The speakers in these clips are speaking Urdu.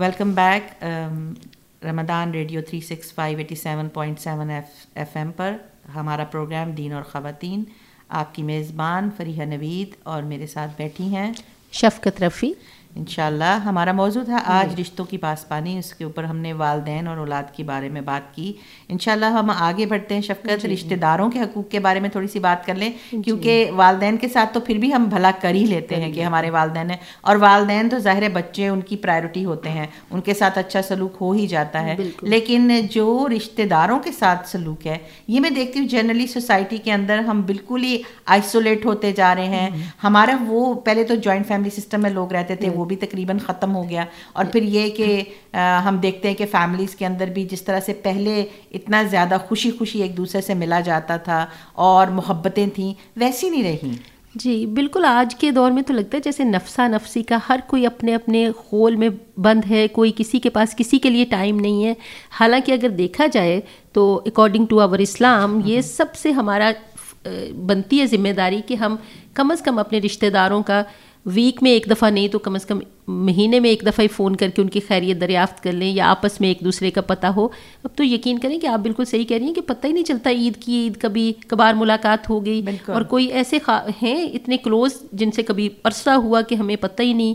Welcome back Ramzan radio three six five eighty seven point seven F F M پر. ہمارا پروگرام دین اور خواتین. آپ کی میزبان فریحہ نوید اور میرے ساتھ بیٹھی ہیں شفقت رفیع. انشاءاللہ ہمارا موضوع تھا آج رشتوں کی پاسپانی اس کے اوپر ہم نے والدین اور اولاد کے بارے میں بات کی۔ انشاءاللہ ہم آگے بڑھتے ہیں۔ شفقت جی، جی۔ رشتہ داروں کے حقوق کے بارے میں تھوڑی سی بات کر لیں۔ جی۔ کیونکہ والدین کے ساتھ تو پھر بھی ہم بھلا کر ہی لیتے ہیں کہ ہمارے والدین ہیں۔ اور والدین تو ظاہر بچے ان کی پرائرٹی ہوتے ہیں۔ ان کے ساتھ اچھا سلوک ہو ہی جاتا ہے۔ لیکن جو رشتہ داروں کے ساتھ سلوک ہے یہ میں دیکھتی ہوں جنرلی سوسائٹی کے اندر ہم بالکل ہی آئسولیٹ ہوتے جا رہے ہیں۔ ہمارا وہ پہلے تو جوائنٹ فیملی سسٹم میں لوگ رہتے تھے وہ بھی تقریباً ختم ہو گیا۔ اور پھر یہ کہ ہم دیکھتے ہیں کہ فیملیز کے اندر بھی جس طرح سے پہلے اتنا زیادہ خوشی خوشی ایک دوسرے سے ملا جاتا تھا اور محبتیں تھیں، ویسی نہیں رہیں جی بالکل آج کے دور میں تو لگتا ہے جیسے نفسا نفسی کا ہر کوئی اپنے اپنے خول میں بند ہے، کوئی کسی کے پاس کسی کے لیے ٹائم نہیں ہے۔ حالانکہ اگر دیکھا جائے تو اکارڈنگ ٹو آور اسلام یہ سب سے ہمارا بنتی ہے ذمہ داری کہ ہم کم از کم اپنے رشتہ داروں کا ویک میں ایک دفعہ نہیں تو کم از کم مہینے میں ایک دفعہ ہی فون کر کے ان کی خیریت دریافت کر لیں یا آپس میں ایک دوسرے کا پتہ ہو۔ اب تو یقین کریں کہ آپ بالکل صحیح کہہ رہی ہیں کہ پتہ ہی نہیں چلتا عید کی عید کبھی کبھار ملاقات ہو گئی۔ اور کوئی ایسے ہیں اتنے کلوز جن سے کبھی عرصہ ہوا کہ ہمیں پتہ ہی نہیں۔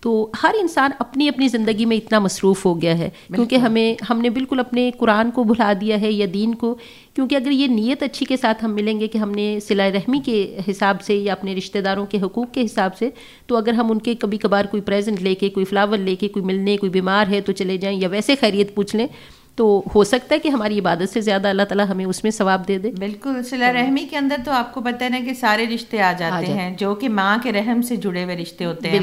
تو ہر انسان اپنی اپنی زندگی میں اتنا مصروف ہو گیا ہے کیونکہ ہمیں ہم نے بالکل اپنے قرآن کو بھلا دیا ہے یا دین کو۔ کیونکہ اگر یہ نیت اچھی کے ساتھ ہم ملیں گے کہ ہم نے صلاح رحمی کے حساب سے یا اپنے رشتہ داروں کے حقوق کے حساب سے تو اگر ہم ان کے کبھی کبھار کوئی پریزنٹ لے کے کوئی فلاور لے کے کوئی ملنے کوئی بیمار ہے تو چلے جائیں یا ویسے خیریت پوچھ لیں تو ہو سکتا ہے کہ ہماری عبادت سے زیادہ اللہ تعالیٰ ہمیں اس میں ثواب دے دے۔ بالکل صلاح رحمی کے اندر تو آپ کو پتہ ہے نا کہ سارے رشتے آ جاتے ہیں جو کہ ماں کے رحم سے جڑے ہوئے رشتے ہوتے ہیں۔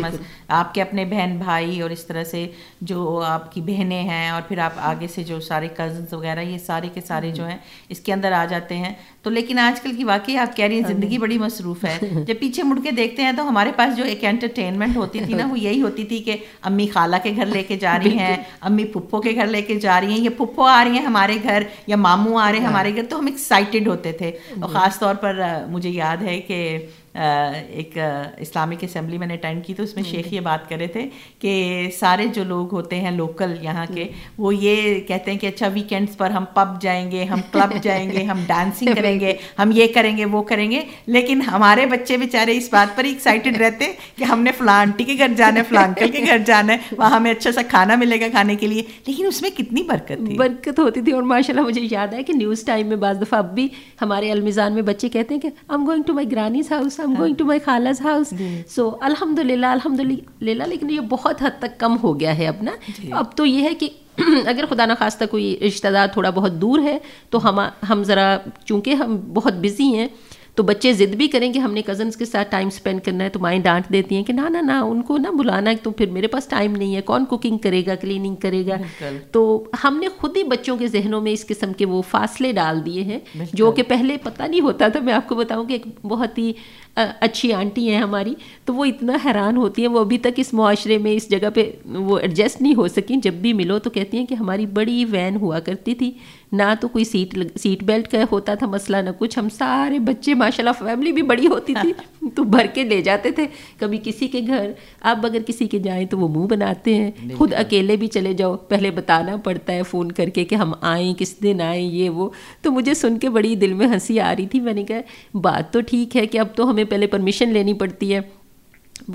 آپ کے اپنے بہن بھائی اور اس طرح سے جو آپ کی بہنیں ہیں اور پھر آپ آگے سے جو سارے کزنس وغیرہ یہ سارے کے سارے جو ہیں اس کے اندر آ جاتے ہیں۔ تو لیکن آج کل کی واقعی آپ کہہ رہی ہیں زندگی بڑی مصروف ہے۔ جب پیچھے مڑ کے دیکھتے ہیں تو ہمارے پاس جو ایک انٹرٹینمنٹ ہوتی تھی نا وہ یہی ہوتی تھی کہ امی خالہ کے گھر لے کے جا رہی ہیں امی پھپھو کے گھر لے کے جا رہی ہیں یہ پھپھو آ رہی ہیں ہمارے گھر یا ماموں آ رہے ہیں ہاں۔ ہمارے گھر تو ہم ایکسائٹیڈ ہوتے تھے اور خاص طور پر مجھے یاد ہے کہ ایک اسلامک اسمبلی میں نے اٹینڈ کی تو اس میں شیخ یہ بات کرے تھے کہ سارے جو لوگ ہوتے ہیں لوکل یہاں کے وہ یہ کہتے ہیں کہ اچھا ویکینڈس پر ہم پب جائیں گے ہم کلب جائیں گے ہم ڈانسنگ کریں گے ہم یہ کریں گے وہ کریں گے۔ لیکن ہمارے بچے بیچارے اس بات پر ہی ایکسائٹیڈ رہتے کہ ہم نے فلاں آنٹی کے گھر جانا ہے فلاں انکل کے گھر جانا ہے وہاں ہمیں اچھا سا کھانا ملے گا کھانے کے لیے۔ لیکن اس میں کتنی برکت تھی۔ برکت ہوتی تھی اور ماشاء اللہ مجھے یاد ہے کہ نیوز ٹائم میں بعض دفعہ اب بھی ہمارے المیزان میں بچے کہتے ہیں کہ I'm going to my granny's house I'm going to my خالز house so الحمد للہ الحمد للہ لیکن یہ بہت حد تک کم ہو گیا ہے اب نا جی۔ اب تو یہ ہے کہ اگر خدا نخواستہ کوئی رشتہ دار تھوڑا بہت دور ہے تو ہم ہم ذرا چونکہ ہم بہت بزی ہیں تو بچے ضد بھی کریں کہ ہم نے کزنس کے ساتھ ٹائم اسپینڈ کرنا ہے تو مائیں ڈانٹ دیتی ہیں کہ نہ نہ نہ ان کو نہ بلانا ہے تو پھر میرے پاس ٹائم نہیں ہے کون کوکنگ کرے گا کلیننگ کرے گا؟ تو ہم نے خود ہی بچوں کے ذہنوں میں اس قسم کے وہ فاصلے ڈال دیے ہیں جو کہ پہلے پتہ نہیں ہوتا تھا میں آپ کو بتاؤں کہ ایک بہت ہی اچھی آنٹی ہیں ہماری، تو وہ اتنا حیران ہوتی ہیں، وہ ابھی تک اس معاشرے میں اس جگہ پہ وہ ایڈجسٹ نہیں ہو سکیں۔ جب بھی ملو تو کہتی ہیں کہ ہماری بڑی وین ہوا کرتی تھی۔ نہ تو کوئی سیٹ سیٹ بیلٹ کا ہوتا تھا مسئلہ، نہ کچھ۔ ہم سارے بچے ماشاء اللہ فیملی بھی بڑی ہوتی تھی۔ تو بھر کے لے جاتے تھے۔ کبھی کسی کے گھر اب اگر کسی کے جائیں تو وہ منہ بناتے ہیں۔ خود اکیلے بھی چلے جاؤ۔ پہلے بتانا پڑتا ہے فون کر کے کہ ہم آئیں کس دن آئیں یہ وہ۔ تو مجھے سن کے بڑی دل میں ہنسی آ رہی تھی۔ میں نے کہا بات تو ٹھیک ہے کہ اب تو ہمیں پہلے پرمیشن لینی پڑتی ہے۔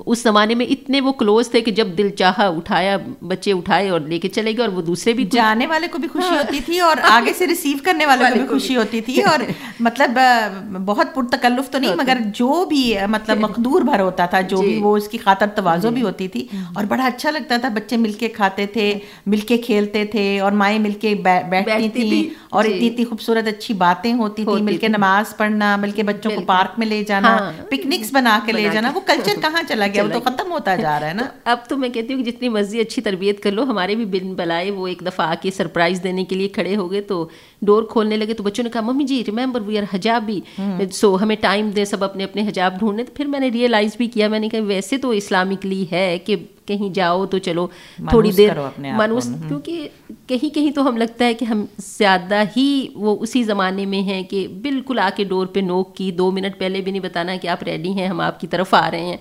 اس زمانے میں اتنے وہ کلوز تھے کہ جب دل چاہا اٹھایا بچے اٹھائے اور لے کے چلے گئے اور وہ دوسرے بھی جانے والے کو بھی خوشی ہاں۔ ہوتی تھی اور آگے سے ریسیو کرنے والے کو بھی خوشی ہوتی تھی اور مطلب بہت پرتکلف تو نہیں مگر جو بھی مطلب مقدور بھر ہوتا تھا جو بھی جی۔ وہ اس کی خاطر توازو بھی جی۔ ہوتی تھی اور بڑا اچھا لگتا تھا بچے مل کے کھاتے تھے مل کے کھیلتے تھے اور مائیں مل کے بیٹھتی تھیں اور جی۔ اتنی اتنی خوبصورت اچھی باتیں ہوتی تھیں مل کے نماز پڑھنا مل کے بچوں کو پارک میں لے جانا پکنکس ہاں۔ بنا کے لے جانا وہ کلچر کہاں چلا گیا وہ تو ختم ہوتا جا رہا ہے نا۔ اب تو میں کہتی ہوں کہ جتنی مرضی اچھی تربیت کر لو ہمارے بھی بن بلائے وہ ایک دفعہ آ کے سرپرائز دینے کے لیے کھڑے ہو گئے تو ڈور کھولنے لگے تو بچوں نے کہا mummy ji remember we are حجاب بھی سو ہمیں ٹائم دے سب اپنے اپنے حجاب ڈھونڈنے۔ تو پھر میں نے ریئلائز بھی کیا میں نے کہا ویسے تو اسلامکلی ہے کہ کہیں جاؤ تو چلو تھوڑی دیر مانوس کیونکہ کہیں کہیں تو ہم لگتا ہے کہ ہم زیادہ ہی وہ اسی زمانے میں ہیں کہ بالکل آ کے ڈور پہ نوک کی دو منٹ پہلے بھی نہیں بتانا کہ آپ ریڈی ہیں ہم آپ کی طرف آ رہے ہیں۔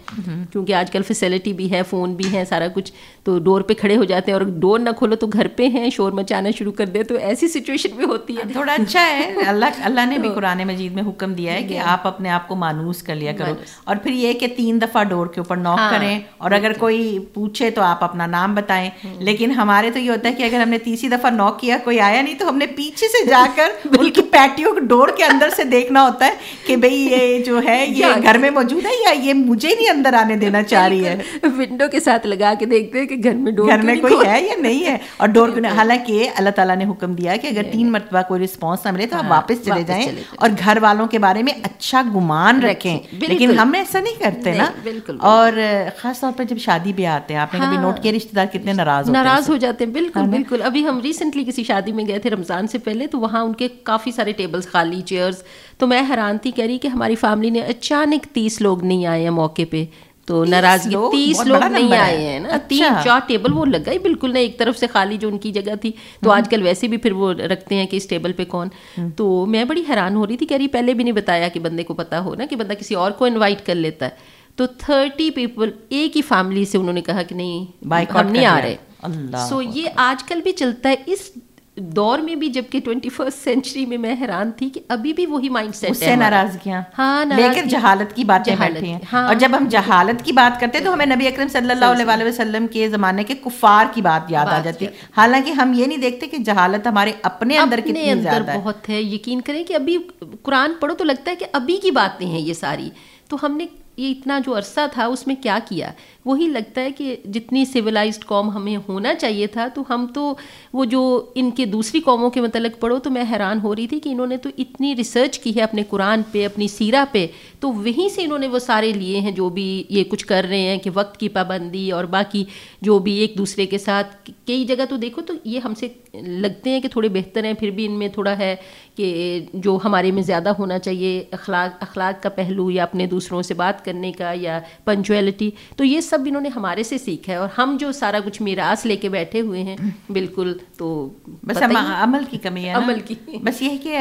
کیونکہ آج کل فیسلٹی بھی ہے فون بھی ہے سارا کچھ۔ تو ڈور پہ کھڑے ہو جاتے ہیں اور ڈور نہ کھولو تو گھر پہ ہیں شور مچانا شروع کر دے تو ایسی سچویشن بھی ہوتی ہے۔ تھوڑا اچھا ہے۔ اللہ اللہ نے بھی قرآن مجید میں حکم دیا ہے کہ آپ اپنے آپ کو مانوس کر لیا کرو۔ اور پھر یہ کہ تین دفعہ ڈور کے اوپر نوک ہاں، کریں اور اگر کوئی پوچھے تو آپ اپنا نام بتائیں۔ لیکن ہمارے تو یہ ہوتا ہے کہ اگر ہم نے تیسری دفعہ نوک کیا کوئی آیا نہیں تو ہم نے پیچھے سے جا کر ان کی پیٹیوں ڈور کے اندر سے دیکھنا ہوتا ہے کہ بھئی یہ جو ہے یہ گھر میں موجود ہے یا یہ مجھے نہیں اندر آنے دینا چاہ رہی ہے؟ ونڈو کے ساتھ لگا کے دیکھتے ہیں کہ گھر میں ڈور گھر میں کوئی ہے یا نہیں ہے؟ اور ڈور حالانکہ اللہ تعالیٰ نے حکم دیا کہ اگر تین مرتبہ کوئی رسپانس نہ ملے تو آپ ہاں، واپس چلے جائیں اور گھر والوں کے بارے میں اچھا گمان رکھیں۔ لیکن ہم ایسا نہیں کرتے نا۔ اور خاص طور پر جب شادی بھی آتے ہیں آپ نے کبھی نوٹ ہاں۔ کیا رشتے دار کتنے ناراض ناراض ہو جاتے ہیں۔ بالکل بالکل۔ ابھی ہم ریسنٹلی کسی شادی میں گئے تھے رمضان سے پہلے تو وہاں ان کے کافی سارے ٹیبلز خالی چیئرز تو میں حیران تھی کہہ رہی کہ ہماری فیملی نے اچانک تیس لوگ نہیں آئے ہیں موقع پہ۔ تو ناراضگی تیس لوگ نہیں آئے ہیں نا؟ اچھا۔ تین چار ٹیبل وہ لگا ہی بالکل نہیں ایک طرف سے خالی جو ان کی جگہ تھی۔ تو آج کل ویسے بھی پھر وہ رکھتے ہیں کہ اس ٹیبل پہ کون۔ تو میں بڑی حیران ہو رہی تھی کہہ رہی پہلے بھی نہیں بتایا کہ بندے کو پتا ہو نا کہ بندہ کسی اور کو انوائٹ کر لیتا ہے۔ تو تھرٹی پیپل ایک ہی فیملی سے انہوں نے کہا کہ نہیں ہم نہیں آ رہے۔ سو یہ آج کل بھی چلتا ہے۔ اس دور میں بھی جبکہ ٹوینٹی فرسٹ سینچری میں میں حیران تھی کہ ابھی بھی وہی مائنڈ سیٹ سے ناراضگیاں ہاں لیکن جہالت کی باتیں ہیں۔ ہاں۔ اور جب ہم جہالت کی بات کرتے تو ہمیں نبی اکرم صلی اللہ علیہ وسلم کے زمانے کے کفار کی بات یاد آ جاتی۔ ہے حالانکہ ہم یہ نہیں دیکھتے کہ جہالت ہمارے اپنے اندر کتنی زیادہ بہت ہے۔ یقین کریں کہ ابھی قرآن پڑھو تو لگتا ہے کہ ابھی کی باتیں ہیں یہ ساری۔ تو ہم نے یہ اتنا جو عرصہ تھا اس میں کیا کیا؟ وہی لگتا ہے کہ جتنی سویلائزڈ قوم ہمیں ہونا چاہیے تھا، تو ہم تو وہ جو ان کے دوسری قوموں کے متعلق پڑھو تو میں حیران ہو رہی تھی کہ انہوں نے تو اتنی ریسرچ کی ہے اپنے قرآن پہ، اپنی سیرہ پہ۔ تو وہیں سے انہوں نے وہ سارے لیے ہیں جو بھی یہ کچھ کر رہے ہیں کہ وقت کی پابندی اور باقی جو بھی ایک دوسرے کے ساتھ۔ کئی جگہ تو دیکھو تو یہ ہم سے لگتے ہیں کہ تھوڑے بہتر ہیں، پھر بھی ان میں تھوڑا ہے کہ جو ہمارے میں زیادہ ہونا چاہیے، اخلاق اخلاق کا پہلو یا اپنے دوسروں سے بات کرنے کا یا پنچویلٹی تو یہ سب انہوں نے ہمارے سے سیکھا ہے اور ہم جو سارا کچھ میراث لے کے بیٹھے ہوئے ہیں بالکل تو بس عمل کی کمی ہے عمل کی۔ بس یہ کہ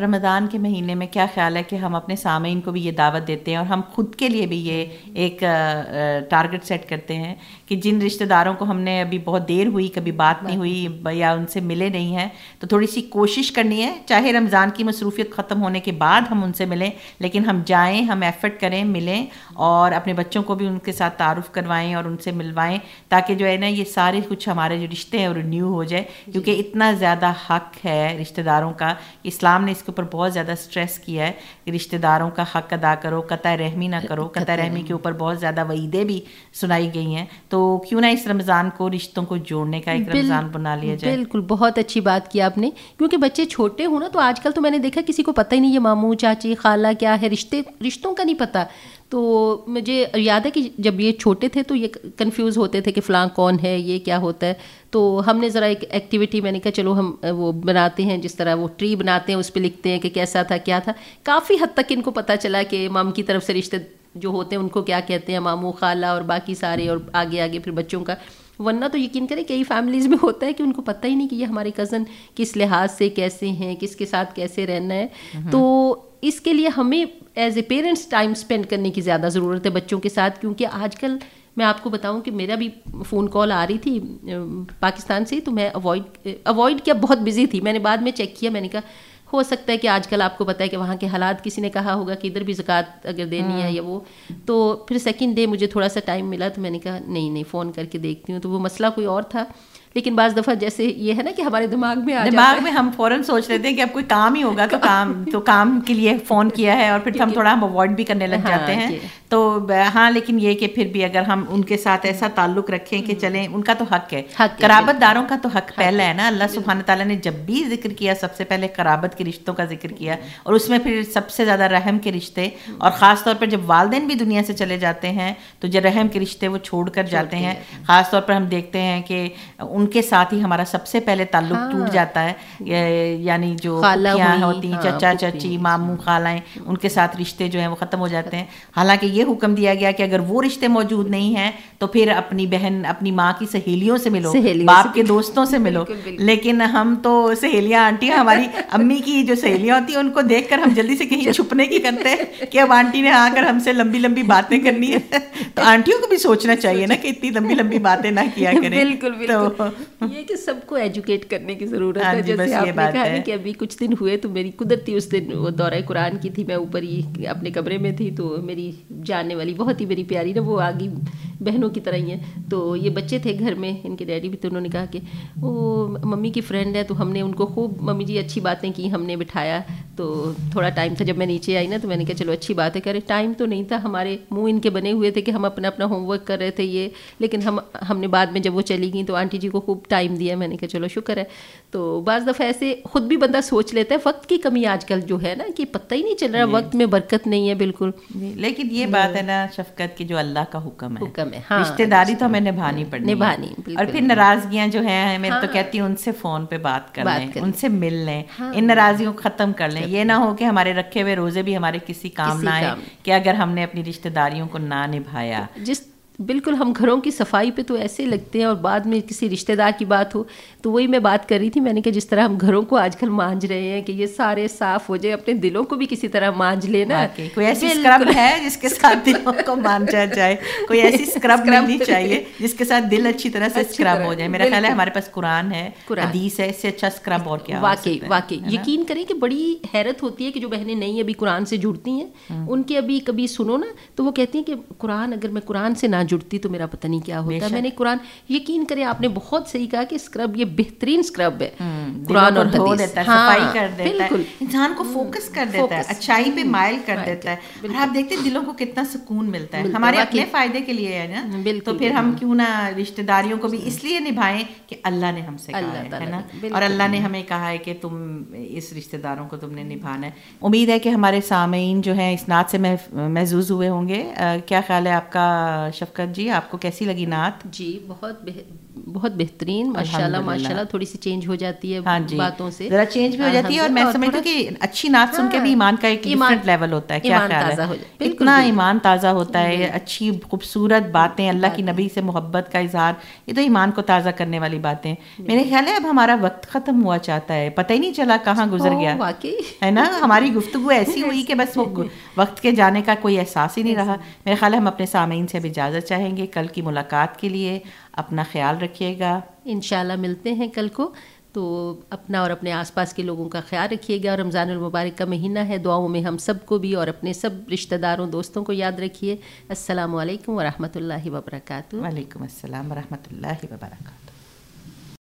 رمضان کے مہینے میں کیا خیال ہے کہ ہم اپنے سامعین کو بھی یہ دعوت دیتے ہیں اور ہم خود کے لیے بھی یہ ایک ٹارگٹ سیٹ کرتے ہیں کہ جن رشتہ داروں کو ہم نے ابھی بہت دیر ہوئی کبھی بات نہیں ہوئی یا ان سے ملے نہیں ہیں تو تھوڑی سی کوشش کرنی ہے۔ چاہے رمضان کی مصروفیت ختم ہونے کے بعد ہم ان سے ملیں لیکن ہم جائیں ہم ایفرٹ کریں ملیں اور اپنے بچوں کو بھی ان کے ساتھ تعارف کروائیں اور ان سے ملوائیں تاکہ جو ہے نا یہ سارے کچھ ہمارے جو رشتے ہیں وہ رینیو ہو جائے جی۔ کیونکہ اتنا زیادہ حق ہے رشتہ داروں کا۔ اسلام نے اس کے اوپر بہت زیادہ اسٹریس کیا ہے کہ رشتہ داروں کا حق ادا کرو قطع رحمی نہ کرو۔ قطع رحمی کے اوپر بہت زیادہ وعیدیں بھی سنائی گئی ہیں۔ تو کیوں نہ اس رمضان کو رشتوں کو جوڑنے کا ایک رمضان بنا لیا جائے۔ بالکل بہت اچھی بات کی آپ نے۔ کیونکہ بچے چھوٹے ہوں نا تو آج کل تو میں نے دیکھا کسی کو پتہ ہی نہیں یہ ماموں چاچی خالہ کیا ہے؟ رشتے رشتوں کا نہیں پتہ۔ تو مجھے یاد ہے کہ جب یہ چھوٹے تھے تو یہ کنفیوز ہوتے تھے کہ فلاں کون ہے یہ کیا ہوتا ہے۔ تو ہم نے ذرا ایک ایکٹیویٹی میں نے کہا چلو ہم وہ بناتے ہیں جس طرح وہ ٹری بناتے ہیں اس پہ لکھتے ہیں کہ کیسا تھا کیا تھا۔ کافی حد تک ان کو پتہ چلا کہ مام کی طرف سے رشتے جو ہوتے ہیں ان کو کیا کہتے ہیں ماموں خالہ اور باقی سارے اور آگے آگے پھر بچوں کا۔ ورنہ تو یقین کریں کئی فیملیز میں ہوتا ہے کہ ان کو پتہ ہی نہیں کہ یہ ہمارے کزن کس لحاظ سے کیسے ہیں کس کے ساتھ کیسے رہنا ہے۔ تو اس کے لیے ہمیں as a parents time spend کرنے کی زیادہ ضرورت ہے بچوں کے ساتھ کیونکہ آج کل میں آپ کو بتاؤں کہ میرا بھی فون کال آ رہی تھی پاکستان سے تو میں اوائڈ اوائڈ کیا بہت بزی تھی۔ میں نے بعد میں چیک کیا میں نے کہا ہو سکتا ہے کہ آج کل آپ کو پتہ ہے کہ وہاں کے حالات کسی نے کہا ہوگا کہ ادھر بھی زکوٰۃ اگر دینی ہے ہاں۔ یا وہ۔ تو پھر سیکنڈ ڈے مجھے تھوڑا سا ٹائم ملا تو میں نے کہا نہیں نہیں فون کر کے دیکھتی ہوں۔ تو وہ مسئلہ کوئی اور تھا۔ لیکن بعض دفعہ جیسے یہ ہے نا کہ ہمارے دماغ میں دماغ میں ہم فوراً سوچ رہے تھے کہ اب کوئی کام ہی ہوگا تو کام تو کام کے لیے فون کیا ہے اور پھر ہم تھوڑا ہم اوائڈ بھی کرنے لگ جاتے ہیں۔ ہاں، تو ہاں لیکن یہ کہ پھر بھی اگر ہم ان کے ساتھ ایسا تعلق رکھیں کہ چلیں ان کا تو حق ہے۔ قرابت داروں کا تو حق پہلا ہے۔ نا۔ اللہ سبحانہ تعالیٰ نے جب بھی ذکر کیا سب سے پہلے قرابت کے رشتوں کا ذکر کیا۔ اور اس میں پھر سب سے زیادہ رحم کے رشتے۔ اور خاص طور پر جب والدین بھی دنیا سے چلے جاتے ہیں تو جو رحم کے رشتے وہ چھوڑ کر جاتے ہیں۔ خاص طور پر ہم دیکھتے ہیں کہ ان کے ساتھ ہی ہمارا سب سے پہلے تعلق ہاں۔ ٹوٹ جاتا ہے۔ یعنی جو ہوتی ہیں ہاں، چچا چچی ماموں خالائیں ان کے ساتھ رشتے جو ہیں وہ ختم ہو جاتے ہیں۔ حالانکہ یہ حکم دیا گیا کہ اگر وہ رشتے موجود نہیں ہیں تو پھر اپنی بہن اپنی ماں کی سہیلیوں سے ملو باپ کے دوستوں سے ملو۔ لیکن ہم تو سہیلیاں آنٹیاں ہماری امی کی جو سہیلیاں ہوتی ہیں ان کو دیکھ کر ہم جلدی سے کہیں چھپنے کی کرتے ہیں کہ اب آنٹی نے آ کر ہم سے لمبی لمبی باتیں کرنی ہے۔ تو آنٹیوں کو بھی سوچنا چاہیے نا کہ اتنی لمبی لمبی باتیں نہ کیا کریں۔ بالکل یہ کہ سب کو ایجوکیٹ کرنے کی ضرورت ہے۔ جیسے آپ نے کہا کہ ابھی کچھ دن ہوئے تو میری قدرتی اس دن وہ دورہ قرآن کی تھی۔ میں اوپر ہی اپنے کمرے میں تھی تو میری جاننے والی بہت ہی میری پیاری نا وہ آگی بہنوں کی طرح ہی ہیں۔ تو یہ بچے تھے گھر میں ان کے ڈیڈی بھی تو انہوں نے کہا کہ وہ ممی کی فرینڈ ہے تو ہم نے ان کو خوب ممی جی اچھی باتیں کی ہم نے بٹھایا۔ تو تھوڑا ٹائم تھا جب میں نیچے آئی نا تو میں نے کہا چلو اچھی بات ہے۔ کرے ٹائم تو نہیں تھا ہمارے منہ ان کے بنے ہوئے تھے کہ ہم اپنا اپنا ہوم ورک کر رہے تھے یہ۔ لیکن ہم ہم نے بعد میں جب وہ چلی گئیں تو آنٹی جی کو خوب ٹائم دیا۔ میں نے کہا چلو شکر ہے۔ تو بعض دفعہ ایسے خود بھی بندہ سوچ لیتا ہے وقت کی کمی آج کل جو ہے نا کہ پتہ ہی نہیں چل رہا وقت میں برکت نہیں ہے بالکل۔ لیکن یہ بات ہے نا شفقت کی جو اللہ کا حکم ہے۔ ہے ہاں رشتے داری تو ہمیں نبھانی پڑنی نبھانی اور پھر ناراضگیاں جو ہیں میں تو کہتی ہوں ان سے فون پہ بات کر لیں ان سے مل لیں ان ناراضگیوں کو ختم کر لیں۔ یہ نہ ہو کہ ہمارے رکھے ہوئے روزے بھی ہمارے کسی کام نہ آئے کہ اگر ہم نے اپنی رشتے داریوں کو نہ نبھایا۔ جس بالکل ہم گھروں کی صفائی پہ تو ایسے لگتے ہیں اور بعد میں کسی رشتے دار کی بات ہو تو وہی میں بات کر رہی تھی میں نے کہا جس طرح ہم گھروں کو آج کل مانج رہے ہیں کہ یہ سارے صاف ہو جائے اپنے دلوں کو بھی کسی طرح مانج لینا کوئی ایسی اسکرب ہے جس کے ساتھ دلوں کو مانجا جائے؟ کوئی ایسی اسکرب نہیں چاہیے جس کے ساتھ دل اچھی طرح سے اسکرب ہو جائے۔ میرا خیال ہے ہمارے پاس قرآن ہے حدیث ہے اس سے اچھا اسکرب اور کیا واقعی واقعی۔ یقین کریں کہ بڑی حیرت ہوتی ہے کہ جو بہنیں نہیں ابھی قرآن سے جڑتی ہیں ان کے ابھی کبھی سنو نا تو وہ کہتی ہیں کہ قرآن اگر میں قرآن سے نہ جڑتی تو میرا پتہ نہیں کیا ہوتا میں نے قرآن یقین کرے آپ نے بہت صحیح کہا کہ اسکرب یہ بہترین اسکرب ہے۔ قرآن اور حدیث۔ دیتا ہے انسان کو فوکس کر دیتا ہے اچھائی پہ مائل کر دیتا ہے۔ اور آپ دیکھتے ہیں دلوں کو کتنا سکون ملتا ہے۔ ہمارے اپنے فائدے کے لیے ہے نا۔ تو پھر ہم کیوں نہ رشتے داریوں کو بھی اس لیے نبھائیں کہ اللہ نے ہم سے کہا ہے نا؟ اور اللہ نے ہمیں کہا ہے کہ تم اس رشتے داروں کو تم نے نبھانا ہے۔ امید ہے کہ ہمارے سامعین جو ہیں اس نعت سے محظوظ ہوئے ہوں گے۔ کیا خیال ہے آپ کا شفقت جی آپ کو کیسی لگی نعت؟ جی بہت بہت بہترین ماشاء اللہ ماشاء اللہ تھوڑی سی چینج ہو جاتی ہے ہاں جی۔ باتوں سے۔ ذرا چینج بھی ہو جاتی ہے اور میں سمجھتی ہوں کہ اچھی نعت سن کے بھی ایمان کا ایک ڈفرنٹ لیول ہوتا ہے کیا خیال ہے؟ اتنا ایمان تازہ ہوتا ہے اچھی خوبصورت باتیں اللہ کی نبی سے محبت کا اظہار یہ تو ایمان کو تازہ کرنے والی باتیں۔ میرے خیال ہے اب ہمارا وقت ختم ہوا چاہتا ہے۔ پتہ ہی نہیں چلا کہاں گزر گیا۔ ہے نا؟ ہماری گفتگو ایسی ہوئی کہ بس وہ وقت کے جانے کا کوئی احساس ہی نہیں رہا۔ میرے خیال ہے ہم اپنے سامعین سے اب اجازت چاہیں گے کل کی ملاقات کے لیے اپنا خیال رکھیے گا۔ انشاءاللہ ملتے ہیں کل کو۔ تو اپنا اور اپنے آس پاس کے لوگوں کا خیال رکھیے گا۔ اور رمضان المبارک کا مہینہ ہے۔ دعاؤں میں ہم سب کو بھی اور اپنے سب رشتہ داروں دوستوں کو یاد رکھیے۔ السلام علیکم ورحمۃ اللہ وبرکاتہ۔ وعلیکم السلام ورحمۃ اللہ وبرکاتہ۔